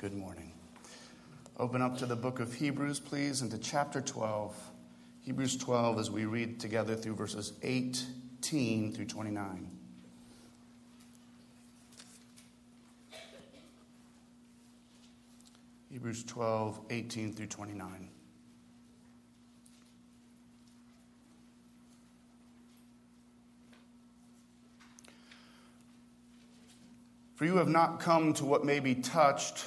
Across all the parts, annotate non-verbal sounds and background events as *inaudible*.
good morning. Open up to the book of Hebrews, please, and to chapter 12. Hebrews 12, as we read together through verses 18 through 29. Hebrews 12, 18 through 29. For you have not come to what may be touched,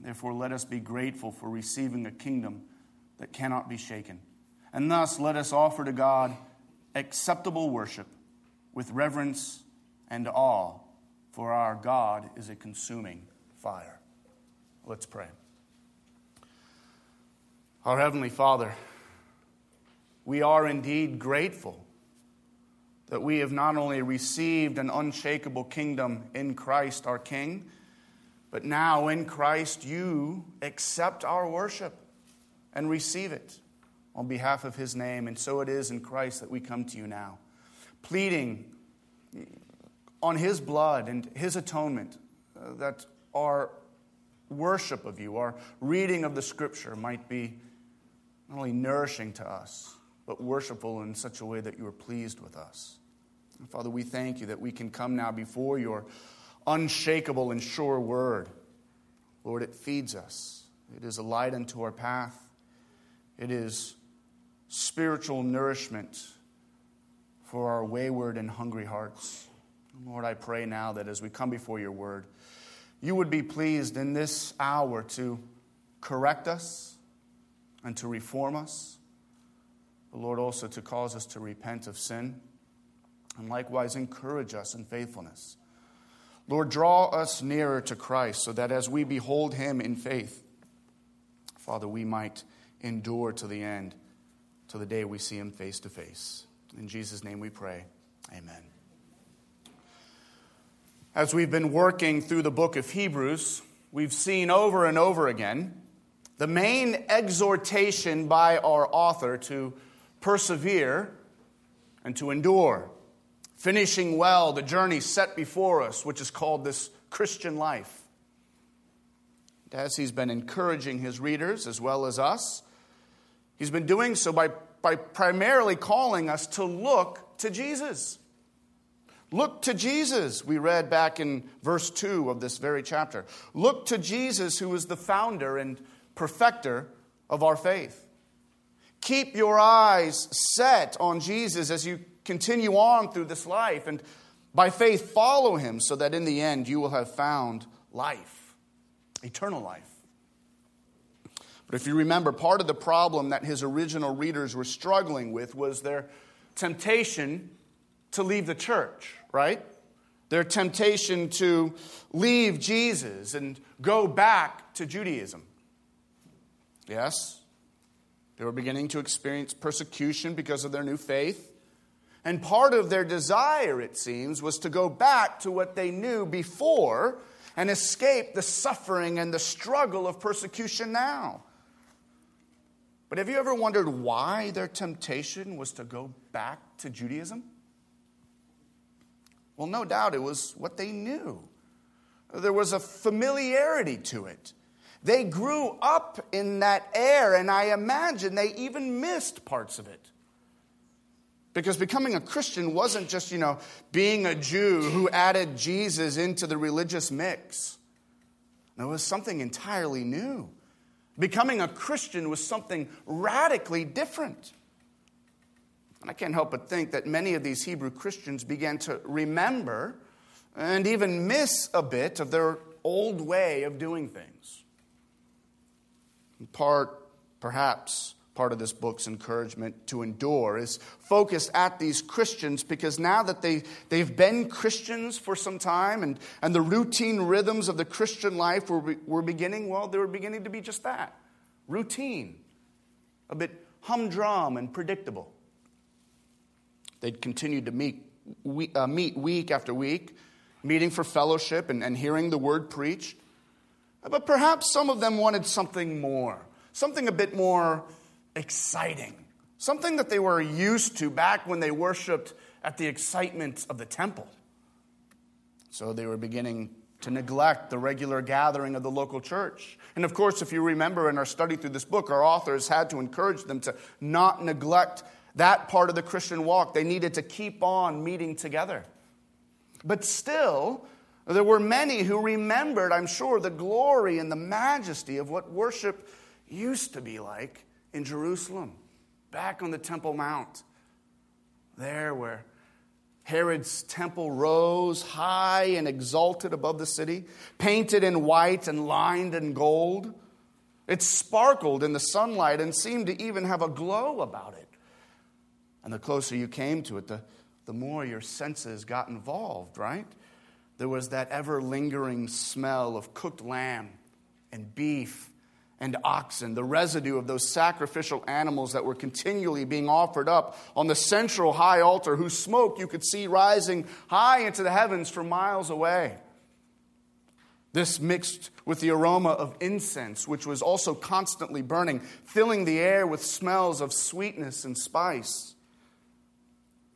Therefore, let us be grateful for receiving a kingdom that cannot be shaken. And thus, let us offer to God acceptable worship with reverence and awe, for our God is a consuming fire. Let's pray. Our Heavenly Father, we are indeed grateful that we have not only received an unshakable kingdom in Christ our King, but now in Christ you accept our worship and receive it on behalf of his name. And so it is in Christ that we come to you now, pleading on his blood and his atonement uh, that our worship of you, our reading of the scripture might be not only nourishing to us, but worshipful in such a way that you are pleased with us. Father, we thank you that we can come now before your unshakable and sure word. Lord, it feeds us, it is a light unto our path, it is spiritual nourishment for our wayward and hungry hearts. Lord, I pray now that as we come before your word, you would be pleased in this hour to correct us and to reform us. But Lord, also to cause us to repent of sin and likewise encourage us in faithfulness. Lord, draw us nearer to Christ so that as we behold him in faith, Father, we might endure to the end, to the day we see him face to face. In Jesus' name we pray. Amen. As we've been working through the book of Hebrews, we've seen over and over again the main exhortation by our author to persevere and to endure finishing well the journey set before us, which is called this Christian life. As he's been encouraging his readers as well as us, he's been doing so by, by primarily calling us to look to Jesus. Look to Jesus, we read back in verse 2 of this very chapter. Look to Jesus, who is the founder and perfecter of our faith. Keep your eyes set on Jesus as you continue on through this life and by faith follow him so that in the end you will have found life, eternal life. But if you remember, part of the problem that his original readers were struggling with was their temptation to leave the church, right? Their temptation to leave Jesus and go back to Judaism. Yes, they were beginning to experience persecution because of their new faith. And part of their desire, it seems, was to go back to what they knew before and escape the suffering and the struggle of persecution now. But have you ever wondered why their temptation was to go back to Judaism? Well, no doubt it was what they knew. There was a familiarity to it. They grew up in that air, and I imagine they even missed parts of it. Because becoming a Christian wasn't just, you know, being a Jew who added Jesus into the religious mix. No, it was something entirely new. Becoming a Christian was something radically different. And I can't help but think that many of these Hebrew Christians began to remember and even miss a bit of their old way of doing things. In part, perhaps, part of this book's encouragement to endure is focused at these Christians because now that they, they've been Christians for some time and, and the routine rhythms of the Christian life were, were beginning, well, they were beginning to be just that routine, a bit humdrum and predictable. They'd continued to meet, uh, meet week after week, meeting for fellowship and, and hearing the word preached. But perhaps some of them wanted something more, something a bit more exciting, something that they were used to back when they worshiped at the excitement of the temple. So they were beginning to neglect the regular gathering of the local church. And of course, if you remember in our study through this book, our authors had to encourage them to not neglect that part of the Christian walk. They needed to keep on meeting together. But still, there were many who remembered, I'm sure, the glory and the majesty of what worship used to be like in Jerusalem, back on the Temple Mount, there where Herod's temple rose high and exalted above the city, painted in white and lined in gold. It sparkled in the sunlight and seemed to even have a glow about it. And the closer you came to it, the, the more your senses got involved, right? There was that ever lingering smell of cooked lamb and beef and oxen, the residue of those sacrificial animals that were continually being offered up on the central high altar, whose smoke you could see rising high into the heavens for miles away. This mixed with the aroma of incense, which was also constantly burning, filling the air with smells of sweetness and spice.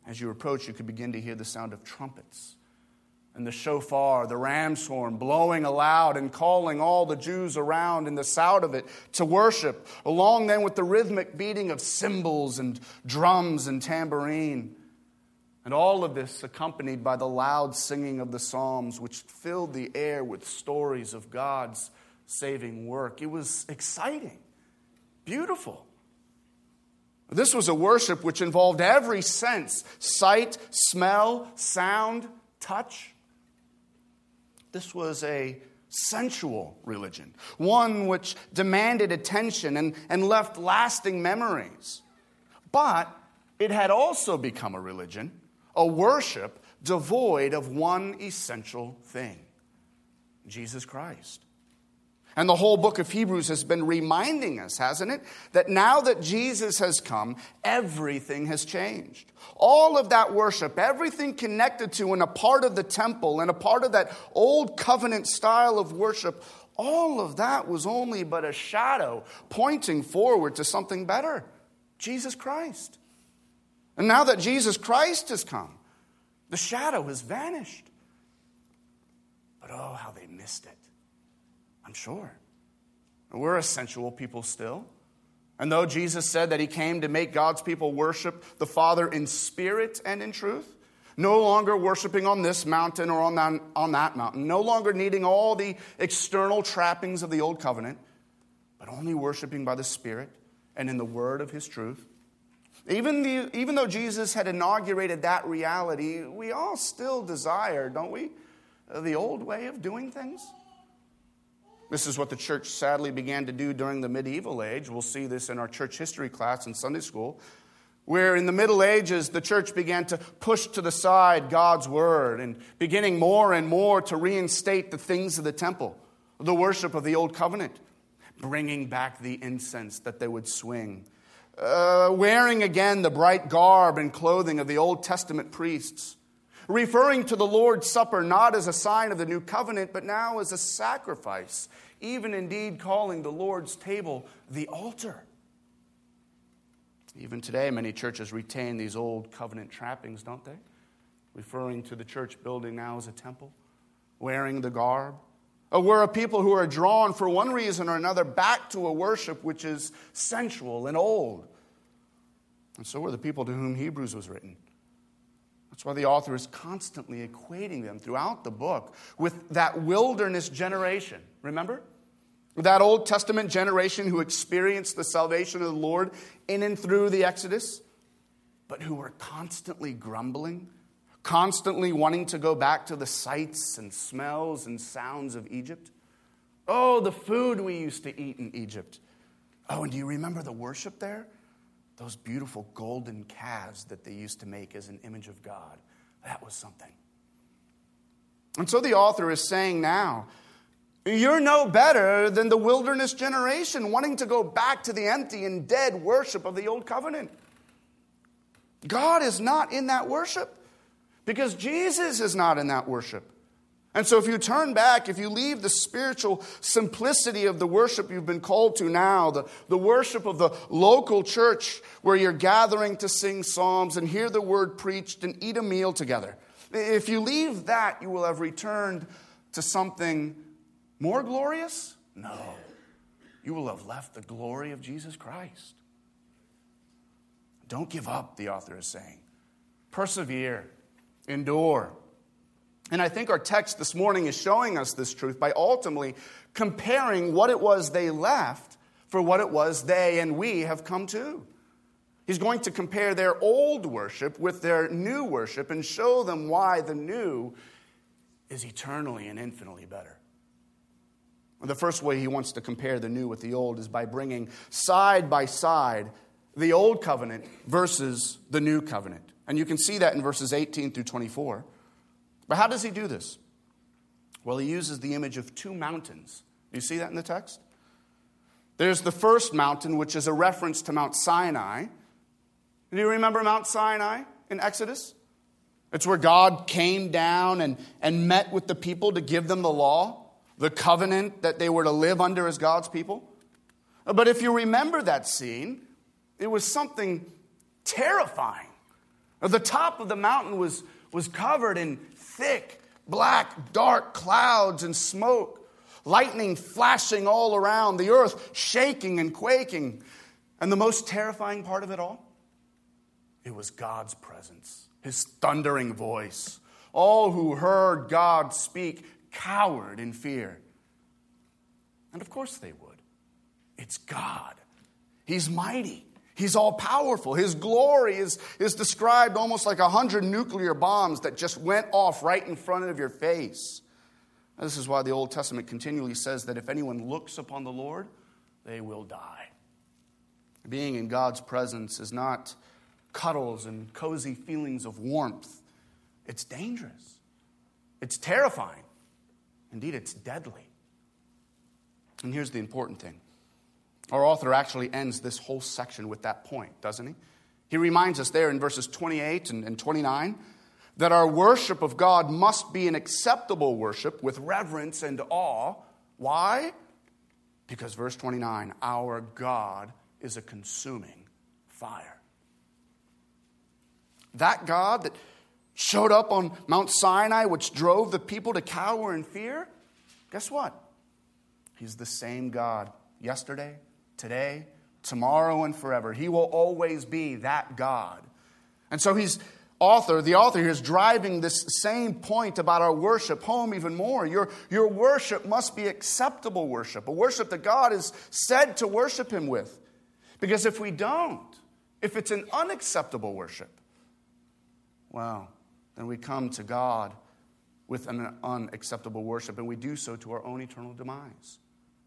As you approach, you could begin to hear the sound of trumpets and the shofar, the ram's horn, blowing aloud and calling all the Jews around in the sound of it to worship, along then with the rhythmic beating of cymbals and drums and tambourine. And all of this accompanied by the loud singing of the Psalms, which filled the air with stories of God's saving work. It was exciting, beautiful. This was a worship which involved every sense sight, smell, sound, touch. This was a sensual religion, one which demanded attention and, and left lasting memories. But it had also become a religion, a worship devoid of one essential thing Jesus Christ. And the whole book of Hebrews has been reminding us, hasn't it? That now that Jesus has come, everything has changed. All of that worship, everything connected to and a part of the temple and a part of that old covenant style of worship, all of that was only but a shadow pointing forward to something better Jesus Christ. And now that Jesus Christ has come, the shadow has vanished. But oh, how they missed it. I'm sure. We're a sensual people still. And though Jesus said that he came to make God's people worship the Father in spirit and in truth, no longer worshiping on this mountain or on that, on that mountain, no longer needing all the external trappings of the old covenant, but only worshiping by the Spirit and in the word of his truth. Even, the, even though Jesus had inaugurated that reality, we all still desire, don't we, the old way of doing things? This is what the church sadly began to do during the medieval age. We'll see this in our church history class in Sunday school, where in the Middle Ages the church began to push to the side God's word and beginning more and more to reinstate the things of the temple, the worship of the old covenant, bringing back the incense that they would swing, uh, wearing again the bright garb and clothing of the Old Testament priests referring to the Lord's Supper not as a sign of the new covenant, but now as a sacrifice, even indeed calling the Lord's table the altar. Even today, many churches retain these old covenant trappings, don't they? Referring to the church building now as a temple, wearing the garb. Oh, we're a people who are drawn for one reason or another back to a worship which is sensual and old. And so were the people to whom Hebrews was written. That's why the author is constantly equating them throughout the book with that wilderness generation. Remember? That Old Testament generation who experienced the salvation of the Lord in and through the Exodus, but who were constantly grumbling, constantly wanting to go back to the sights and smells and sounds of Egypt. Oh, the food we used to eat in Egypt. Oh, and do you remember the worship there? Those beautiful golden calves that they used to make as an image of God. That was something. And so the author is saying now, you're no better than the wilderness generation wanting to go back to the empty and dead worship of the old covenant. God is not in that worship because Jesus is not in that worship. And so, if you turn back, if you leave the spiritual simplicity of the worship you've been called to now, the, the worship of the local church where you're gathering to sing psalms and hear the word preached and eat a meal together, if you leave that, you will have returned to something more glorious? No. You will have left the glory of Jesus Christ. Don't give up, the author is saying. Persevere, endure. And I think our text this morning is showing us this truth by ultimately comparing what it was they left for what it was they and we have come to. He's going to compare their old worship with their new worship and show them why the new is eternally and infinitely better. The first way he wants to compare the new with the old is by bringing side by side the old covenant versus the new covenant. And you can see that in verses 18 through 24. But how does he do this? Well, he uses the image of two mountains. Do you see that in the text? There's the first mountain, which is a reference to Mount Sinai. Do you remember Mount Sinai in Exodus? It's where God came down and, and met with the people to give them the law, the covenant that they were to live under as God's people. But if you remember that scene, it was something terrifying. The top of the mountain was, was covered in thick, black, dark clouds and smoke, lightning flashing all around, the earth shaking and quaking. And the most terrifying part of it all? It was God's presence, his thundering voice. All who heard God speak cowered in fear. And of course they would. It's God, He's mighty. He's all powerful. His glory is, is described almost like a hundred nuclear bombs that just went off right in front of your face. this is why the Old Testament continually says that if anyone looks upon the Lord, they will die. Being in God's presence is not cuddles and cozy feelings of warmth, it's dangerous, it's terrifying. Indeed, it's deadly. And here's the important thing our author actually ends this whole section with that point, doesn't he? He reminds us there in verses 28 and 29 that our worship of God must be an acceptable worship with reverence and awe. Why? Because, verse 29, our God is a consuming fire. That God that showed up on Mount Sinai, which drove the people to cower in fear, guess what? He's the same God yesterday, today, tomorrow, and forever. He will always be that God. And so he's author, the author here is driving this same point about our worship home even more. Your, your worship must be acceptable worship, a worship that God is said to worship him with. Because if we don't, if it's an unacceptable worship, well, then we come to God with an unacceptable worship, and we do so to our own eternal demise.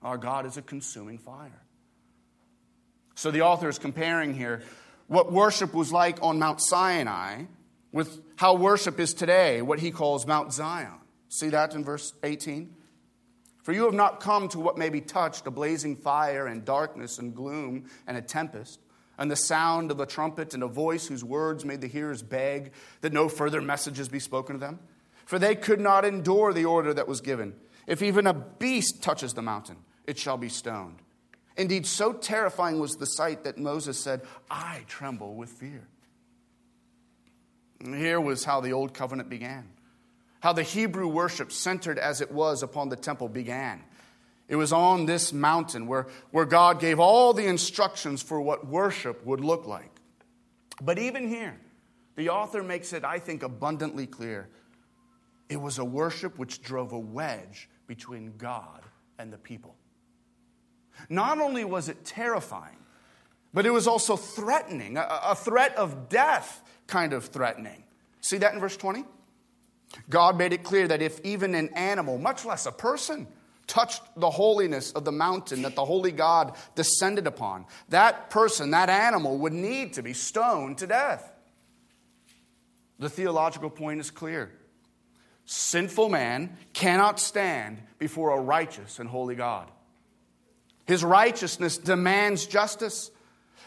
Our God is a consuming fire. So the author is comparing here what worship was like on Mount Sinai with how worship is today, what he calls Mount Zion. See that in verse 18? For you have not come to what may be touched, a blazing fire and darkness and gloom and a tempest, and the sound of a trumpet and a voice whose words made the hearers beg that no further messages be spoken to them? For they could not endure the order that was given. If even a beast touches the mountain, it shall be stoned. Indeed, so terrifying was the sight that Moses said, I tremble with fear. And here was how the old covenant began, how the Hebrew worship, centered as it was upon the temple, began. It was on this mountain where, where God gave all the instructions for what worship would look like. But even here, the author makes it, I think, abundantly clear. It was a worship which drove a wedge between God and the people. Not only was it terrifying, but it was also threatening, a, threat of death kind of threatening. See that in verse 20? God made it clear that if even an animal, much less a person, touched the holiness of the mountain that the holy God descended upon, that person, that animal, would need to be stoned to death. The theological point is clear. Sinful man cannot stand before a righteous and holy God. His righteousness demands justice.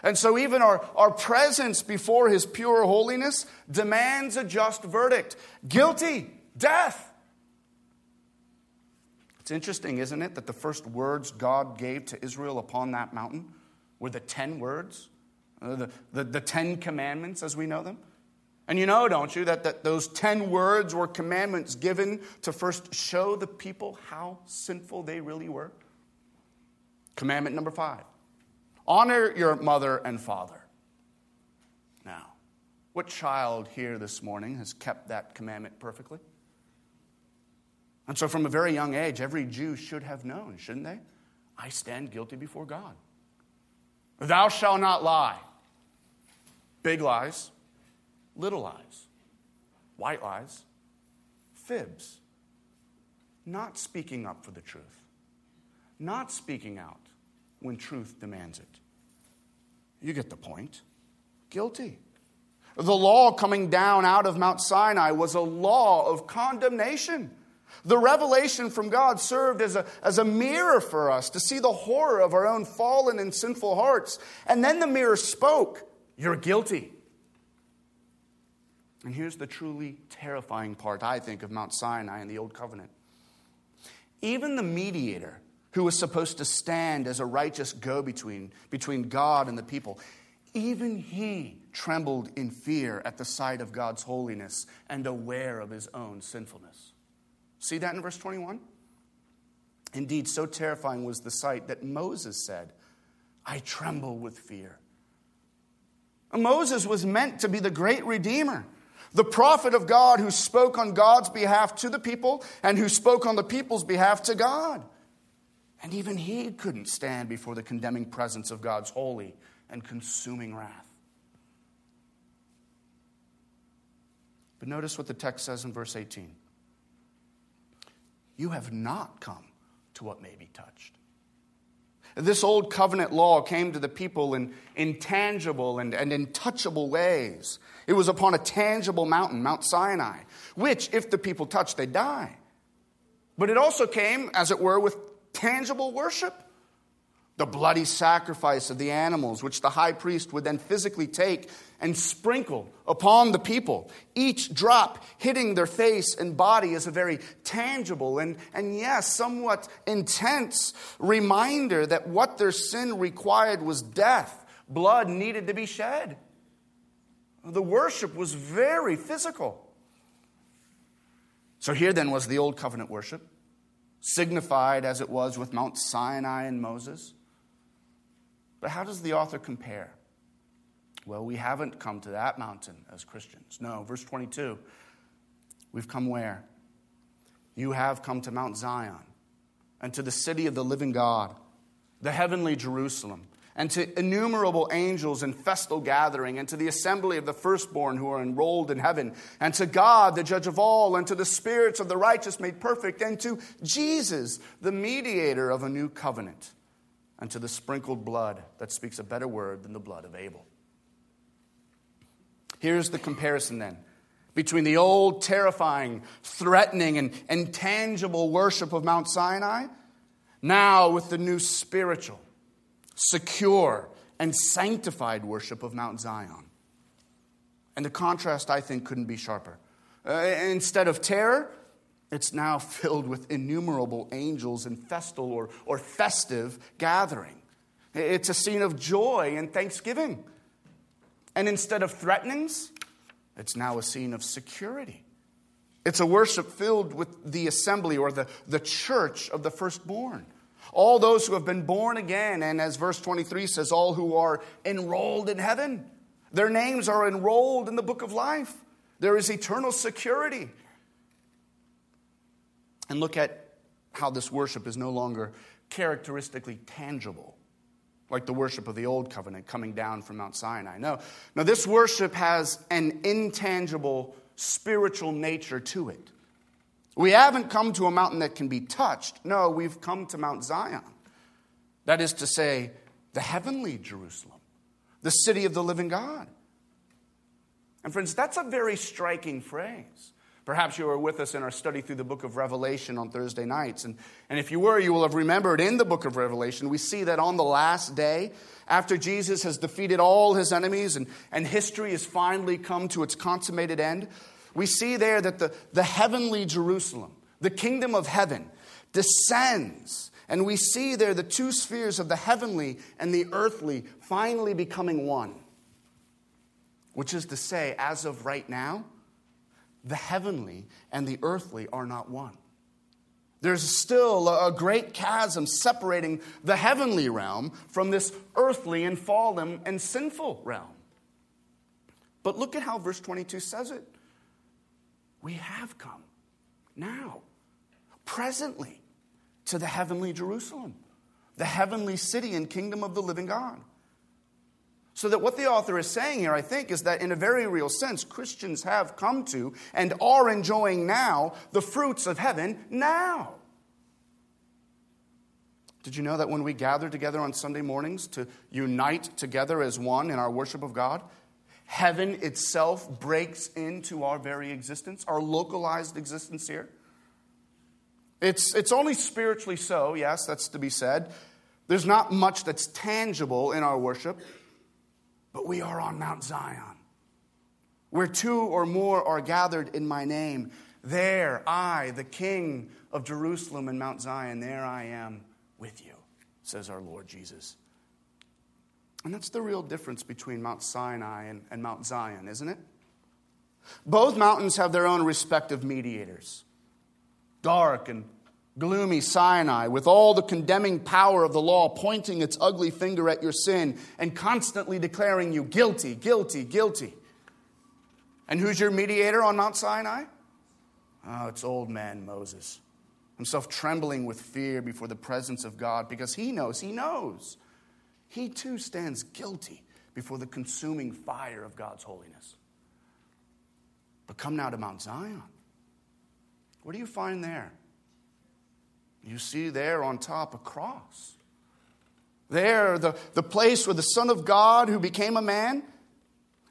And so, even our, our presence before His pure holiness demands a just verdict guilty, death. It's interesting, isn't it, that the first words God gave to Israel upon that mountain were the 10 words, uh, the, the, the 10 commandments as we know them? And you know, don't you, that, that those 10 words were commandments given to first show the people how sinful they really were? Commandment number five honor your mother and father. Now, what child here this morning has kept that commandment perfectly? And so, from a very young age, every Jew should have known, shouldn't they? I stand guilty before God. Thou shalt not lie. Big lies, little lies, white lies, fibs, not speaking up for the truth, not speaking out when truth demands it. You get the point. Guilty. The law coming down out of Mount Sinai was a law of condemnation. The revelation from God served as a, as a mirror for us to see the horror of our own fallen and sinful hearts. And then the mirror spoke, You're guilty. And here's the truly terrifying part, I think, of Mount Sinai and the Old Covenant. Even the mediator, who was supposed to stand as a righteous go between between God and the people, even he trembled in fear at the sight of God's holiness and aware of his own sinfulness. See that in verse 21? Indeed, so terrifying was the sight that Moses said, I tremble with fear. Moses was meant to be the great redeemer, the prophet of God who spoke on God's behalf to the people and who spoke on the people's behalf to God. And even he couldn't stand before the condemning presence of God's holy and consuming wrath. But notice what the text says in verse 18 you have not come to what may be touched. This old covenant law came to the people in intangible and, and intouchable ways. It was upon a tangible mountain, Mount Sinai, which, if the people touched, they die. But it also came, as it were, with tangible worship the bloody sacrifice of the animals, which the high priest would then physically take and sprinkle upon the people. Each drop hitting their face and body is a very tangible and, and yes, somewhat intense reminder that what their sin required was death. Blood needed to be shed. The worship was very physical. So here then was the old covenant worship, signified as it was with Mount Sinai and Moses. But how does the author compare? Well, we haven't come to that mountain as Christians. No, verse 22. We've come where? You have come to Mount Zion and to the city of the living God, the heavenly Jerusalem, and to innumerable angels in festal gathering, and to the assembly of the firstborn who are enrolled in heaven, and to God, the judge of all, and to the spirits of the righteous made perfect, and to Jesus, the mediator of a new covenant and to the sprinkled blood that speaks a better word than the blood of Abel. Here's the comparison then between the old, terrifying, threatening, and intangible worship of Mount Sinai, now with the new spiritual, secure, and sanctified worship of Mount Zion. And the contrast, I think, couldn't be sharper. Uh, instead of terror, it's now *laughs* filled with innumerable angels in festal or, or festive gathering. It's a scene of joy and thanksgiving. And instead of threatenings, it's now a scene of security. It's a worship filled with the assembly or the, the church of the firstborn. All those who have been born again, and as verse 23 says, all who are enrolled in heaven. Their names are enrolled in the book of life. There is eternal security. And look at how this worship is no longer characteristically tangible, like the worship of the old covenant coming down from Mount Sinai. No, no, this worship has an intangible spiritual nature to it. We haven't come to a mountain that can be touched. No, we've come to Mount Zion. That is to say, the heavenly Jerusalem, the city of the living God. And friends, that's a very striking phrase. Perhaps you were with us in our study through the book of Revelation on Thursday nights. And, and if you were, you will have remembered in the book of Revelation, we see that on the last day, after Jesus has defeated all his enemies and, and history has finally come to its consummated end, we see there that the, the heavenly Jerusalem, the kingdom of heaven, descends. And we see there the two spheres of the heavenly and the earthly finally becoming one. Which is to say, as of right now, the heavenly and the earthly are not one. There's still a great chasm separating the heavenly realm from this earthly and fallen and sinful realm. But look at how verse 22 says it. We have come now, presently, to the heavenly Jerusalem, the heavenly city and kingdom of the living God. So, that what the author is saying here, I think, is that in a very real sense, Christians have come to and are enjoying now the fruits of heaven now. Did you know that when we gather together on Sunday mornings to unite together as one in our worship of God, heaven itself breaks into our very existence, our localized existence here? It's, it's only spiritually so, yes, that's to be said. There's not much that's tangible in our worship but we are on Mount Zion. Where two or more are gathered in my name, there I, the King of Jerusalem and Mount Zion, there I am with you, says our Lord Jesus. And that's the real difference between Mount Sinai and, and Mount Zion, isn't it? Both mountains have their own respective mediators dark and gloomy Sinai, with all the condemning power of the law pointing its ugly finger at your sin and constantly declaring you guilty, guilty, guilty. And who's your mediator on Mount Sinai? Oh, it's old man Moses, himself trembling with fear before the presence of God because he knows, he knows. He too stands guilty before the consuming fire of God's holiness. But come now to Mount Zion. What do you find there? You see there on top a cross. There, the, the place where the Son of God who became a man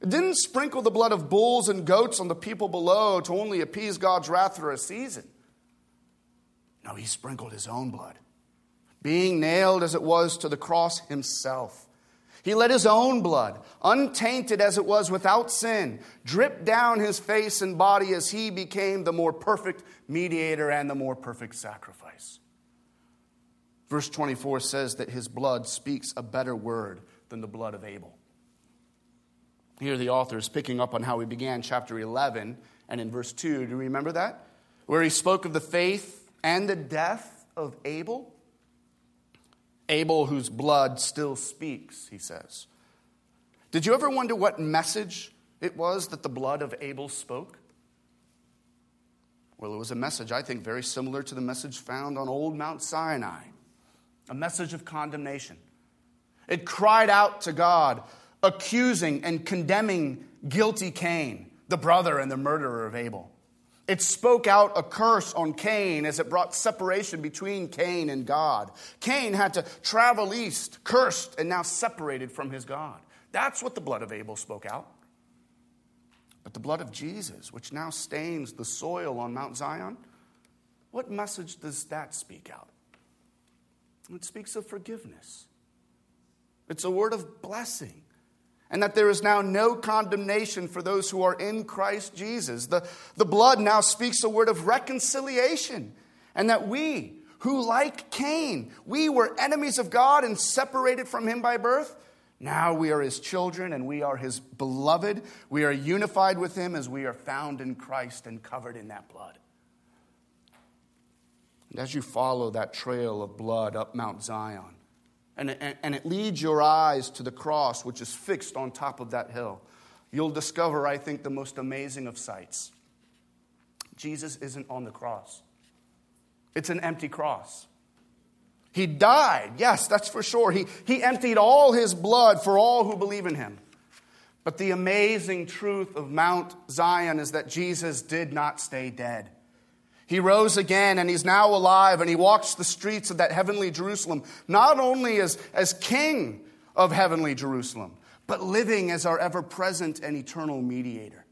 didn't sprinkle the blood of bulls and goats on the people below to only appease God's wrath for a season. No, he sprinkled his own blood, being nailed as it was to the cross himself. He let his own blood, untainted as it was without sin, drip down his face and body as he became the more perfect mediator and the more perfect sacrifice. Verse 24 says that his blood speaks a better word than the blood of Abel. Here, the author is picking up on how we began chapter 11 and in verse 2. Do you remember that? Where he spoke of the faith and the death of Abel. Abel, whose blood still speaks, he says. Did you ever wonder what message it was that the blood of Abel spoke? Well, it was a message, I think, very similar to the message found on old Mount Sinai a message of condemnation. It cried out to God, accusing and condemning guilty Cain, the brother and the murderer of Abel. It spoke out a curse on Cain as it brought separation between Cain and God. Cain had to travel east, cursed and now separated from his God. That's what the blood of Abel spoke out. But the blood of Jesus, which now stains the soil on Mount Zion, what message does that speak out? It speaks of forgiveness. It's a word of blessing. And that there is now no condemnation for those who are in Christ Jesus. The, the blood now speaks a word of reconciliation. And that we, who like Cain, we were enemies of God and separated from him by birth, now we are his children and we are his beloved. We are unified with him as we are found in Christ and covered in that blood. And as you follow that trail of blood up Mount Zion, and, and, and it leads your eyes to the cross, which is fixed on top of that hill, you'll discover, I think, the most amazing of sights. Jesus isn't on the cross, it's an empty cross. He died, yes, that's for sure. He, he emptied all his blood for all who believe in him. But the amazing truth of Mount Zion is that Jesus did not stay dead. He rose again and he's now alive and he walks the streets of that heavenly Jerusalem, not only as, as king of heavenly Jerusalem, but living as our ever present and eternal mediator.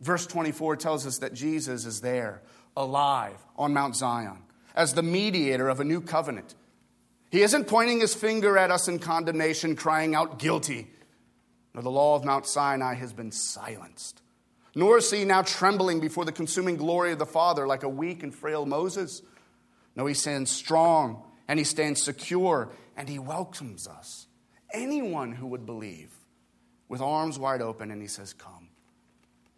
Verse 24 tells us that Jesus is there, alive on Mount Zion, as the mediator of a new covenant. He isn't pointing his finger at us in condemnation, crying out guilty. No, the law of Mount Sinai has been silenced nor is he now trembling before the consuming glory of the Father like a weak and frail Moses. No, he stands strong and he stands secure and he welcomes us. Anyone who would believe with arms wide open and he says, Come.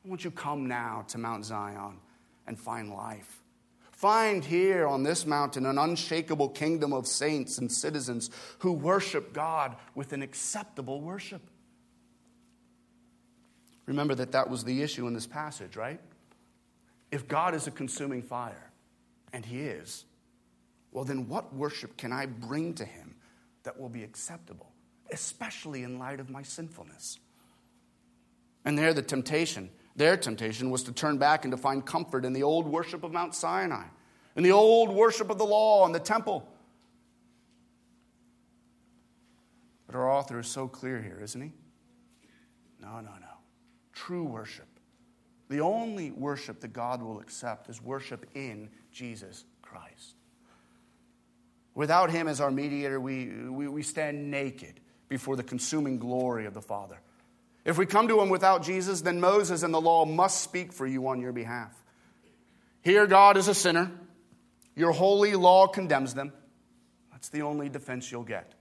Won't you come now to Mount Zion and find life? Find here on this mountain an unshakable kingdom of saints and citizens who worship God with an acceptable worship. Remember that that was the issue in this passage, right? If God is a consuming fire, and He is, well, then what worship can I bring to Him that will be acceptable, especially in light of my sinfulness? And there, the temptation, their temptation was to turn back and to find comfort in the old worship of Mount Sinai, in the old worship of the law and the temple. But our author is so clear here, isn't he? No, no, no true worship. The only worship that God will accept is worship in Jesus Christ. Without Him as our mediator, we, we, we stand naked before the consuming glory of the Father. If we come to Him without Jesus, then Moses and the law must speak for you on your behalf. Here, God is a sinner. Your holy law condemns them. That's the only defense you'll get.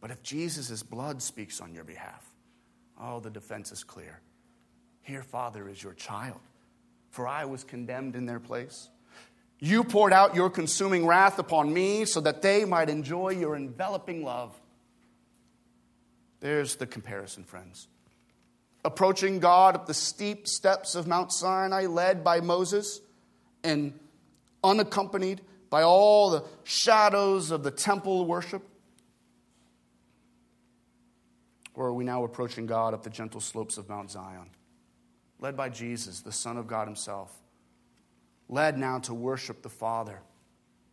But if Jesus' blood speaks on your behalf, oh, the defense is clear. Here, Father, is your child, for I was condemned in their place. You poured out your consuming wrath upon me so that they might enjoy your enveloping love. There's the comparison, friends. Approaching God up the steep steps of Mount Sinai, led by Moses and unaccompanied by all the shadows of the temple worship. Or are we now approaching God up the gentle slopes of Mount Zion? Led by Jesus, the Son of God Himself, led now to worship the Father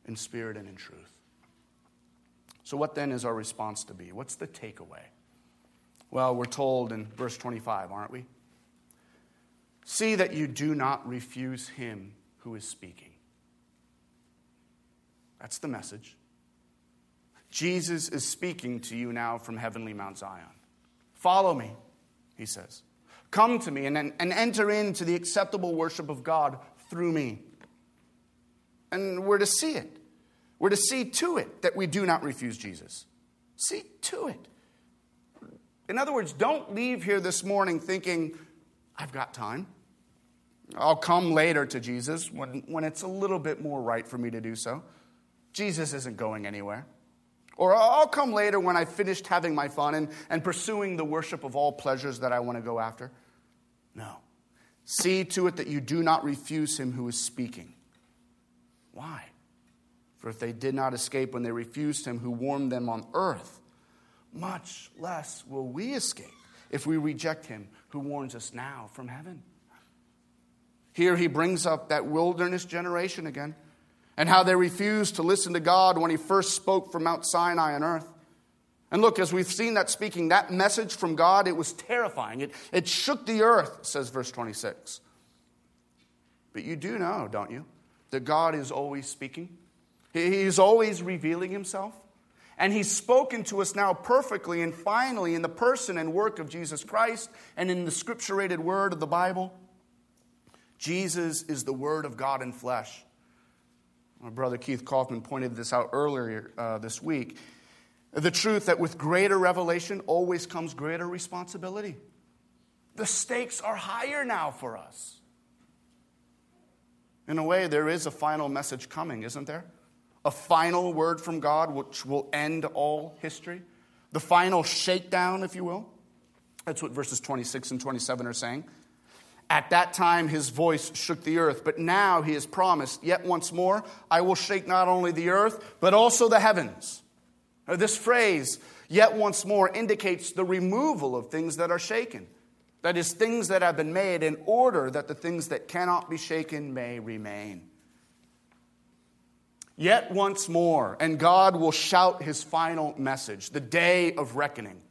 in spirit and in truth. So, what then is our response to be? What's the takeaway? Well, we're told in verse 25, aren't we? See that you do not refuse Him who is speaking. That's the message. Jesus is speaking to you now from heavenly Mount Zion. Follow me, he says. Come to me and, and enter into the acceptable worship of God through me. And we're to see it. We're to see to it that we do not refuse Jesus. See to it. In other words, don't leave here this morning thinking, I've got time. I'll come later to Jesus when, when it's a little bit more right for me to do so. Jesus isn't going anywhere. Or I'll come later when I've finished having my fun and, and pursuing the worship of all pleasures that I want to go after. No. See to it that you do not refuse him who is speaking. Why? For if they did not escape when they refused him who warned them on earth, much less will we escape if we reject him who warns us now from heaven. Here he brings up that wilderness generation again and how they refused to listen to God when he first spoke from Mount Sinai on earth. And look, as we've seen that speaking, that message from God, it was terrifying. It, it shook the earth, says verse 26. But you do know, don't you, that God is always speaking? He's always revealing himself. And he's spoken to us now perfectly and finally in the person and work of Jesus Christ and in the scripturated word of the Bible. Jesus is the Word of God in flesh. My brother Keith Kaufman pointed this out earlier uh, this week. The truth that with greater revelation always comes greater responsibility. The stakes are higher now for us. In a way, there is a final message coming, isn't there? A final word from God which will end all history. The final shakedown, if you will. That's what verses 26 and 27 are saying. At that time, his voice shook the earth, but now he has promised, Yet once more, I will shake not only the earth, but also the heavens. Now, this phrase, yet once more, indicates the removal of things that are shaken. That is, things that have been made in order that the things that cannot be shaken may remain. Yet once more, and God will shout his final message, the day of reckoning.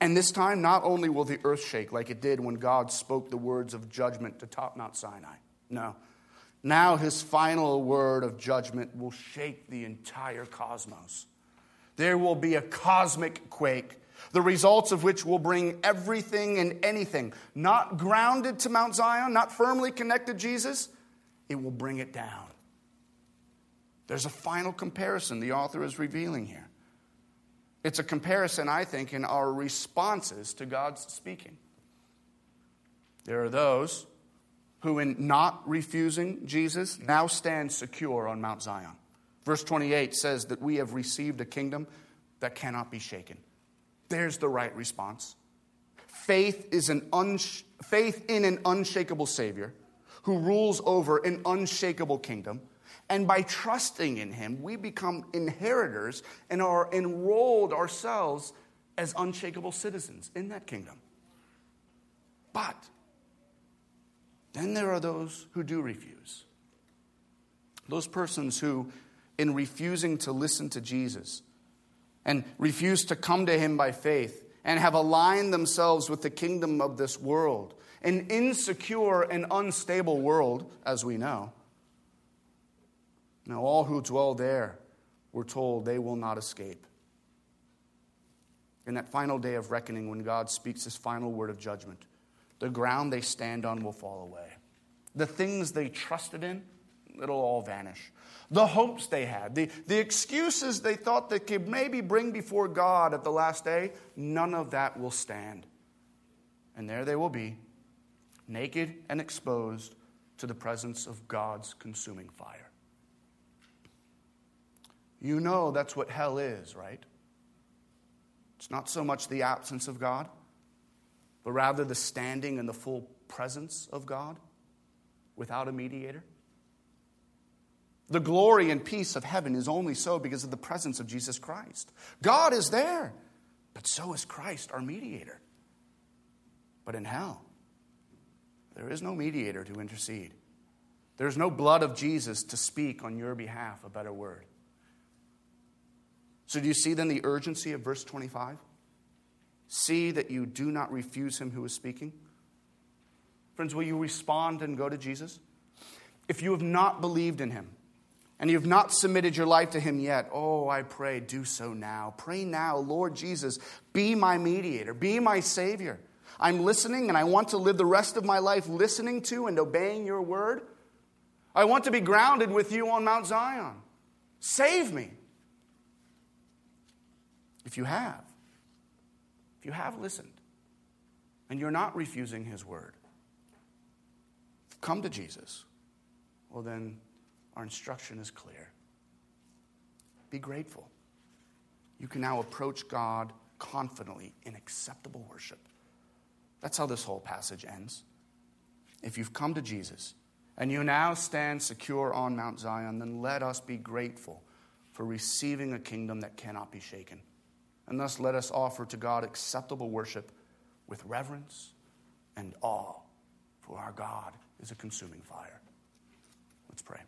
And this time, not only will the earth shake like it did when God spoke the words of judgment to top Mount Sinai. No. Now, his final word of judgment will shake the entire cosmos. There will be a cosmic quake, the results of which will bring everything and anything not grounded to Mount Zion, not firmly connected to Jesus, it will bring it down. There's a final comparison the author is revealing here. It's a comparison, I think, in our responses to God's speaking. There are those who, in not refusing Jesus, now stand secure on Mount Zion. Verse 28 says that we have received a kingdom that cannot be shaken. There's the right response. Faith, is an unsh- faith in an unshakable Savior who rules over an unshakable kingdom and by trusting in Him, we become inheritors and are enrolled ourselves as unshakable citizens in that kingdom. But then there are those who do refuse. Those persons who, in refusing to listen to Jesus and refuse to come to Him by faith and have aligned themselves with the kingdom of this world, an insecure and unstable world, as we know, now, all who dwell there were told they will not escape. In that final day of reckoning, when God speaks his final word of judgment, the ground they stand on will fall away. The things they trusted in, it'll all vanish. The hopes they had, the, the excuses they thought they could maybe bring before God at the last day, none of that will stand. And there they will be, naked and exposed to the presence of God's consuming fire. You know that's what hell is, right? It's not so much the absence of God, but rather the standing in the full presence of God without a mediator. The glory and peace of heaven is only so because of the presence of Jesus Christ. God is there, but so is Christ, our mediator. But in hell, there is no mediator to intercede. There's no blood of Jesus to speak on your behalf a better word. So, do you see then the urgency of verse 25? See that you do not refuse him who is speaking. Friends, will you respond and go to Jesus? If you have not believed in him and you have not submitted your life to him yet, oh, I pray, do so now. Pray now, Lord Jesus, be my mediator, be my Savior. I'm listening and I want to live the rest of my life listening to and obeying your word. I want to be grounded with you on Mount Zion. Save me. If you have, if you have listened and you're not refusing his word, come to Jesus, well, then our instruction is clear. Be grateful. You can now approach God confidently in acceptable worship. That's how this whole passage ends. If you've come to Jesus and you now stand secure on Mount Zion, then let us be grateful for receiving a kingdom that cannot be shaken. And thus let us offer to God acceptable worship with reverence and awe, for our God is a consuming fire. Let's pray.